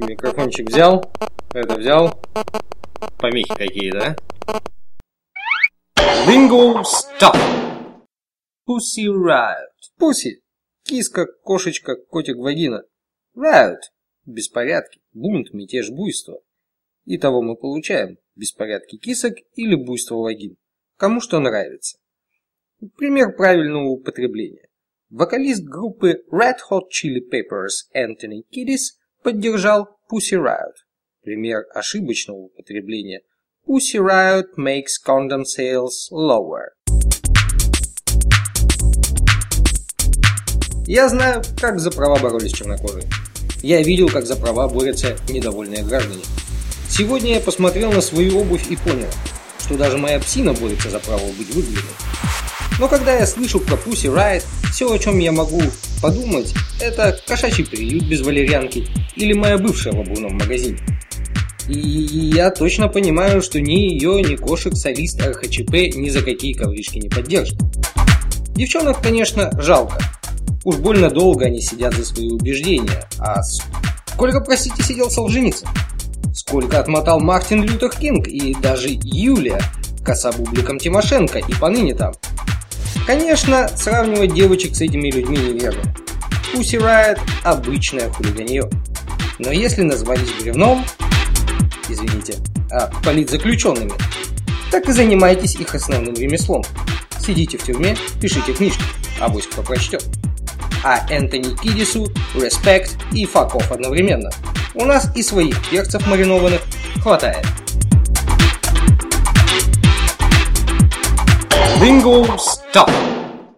Микрофончик взял, это взял. Помехи какие, да? Bingo stop! Pussy riot. Pussy. Киска, кошечка, котик, вагина. Riot. Беспорядки, бунт, мятеж, буйство. Итого мы получаем беспорядки кисок или буйство вагин. Кому что нравится. Пример правильного употребления. Вокалист группы Red Hot Chili Peppers Энтони Кидис поддержал Pussy Riot. Пример ошибочного употребления. Pussy Riot makes condom sales lower. Я знаю, как за права боролись чернокожие. Я видел, как за права борются недовольные граждане. Сегодня я посмотрел на свою обувь и понял, что даже моя псина борется за право быть выглядной. Но когда я слышу про Pussy Riot, все, о чем я могу подумать, это кошачий приют без валерьянки или моя бывшая в обувном магазине. И я точно понимаю, что ни ее, ни кошек солист РХЧП ни за какие ковришки не поддержит. Девчонок, конечно, жалко. Уж больно долго они сидят за свои убеждения. А сколько, простите, сидел Солженицын? Сколько отмотал Мартин Лютер Кинг и даже Юлия, кособубликом Тимошенко и поныне там. Конечно, сравнивать девочек с этими людьми неверно. Pussy Riot – обычное хулиганье. Но если назвались бревном, извините, а политзаключенными, так и занимайтесь их основным ремеслом. Сидите в тюрьме, пишите книжки, а авось кто прочтет. А Энтони Кидису респект и факов одновременно. У нас и своих перцев маринованных хватает. Bingo, stop!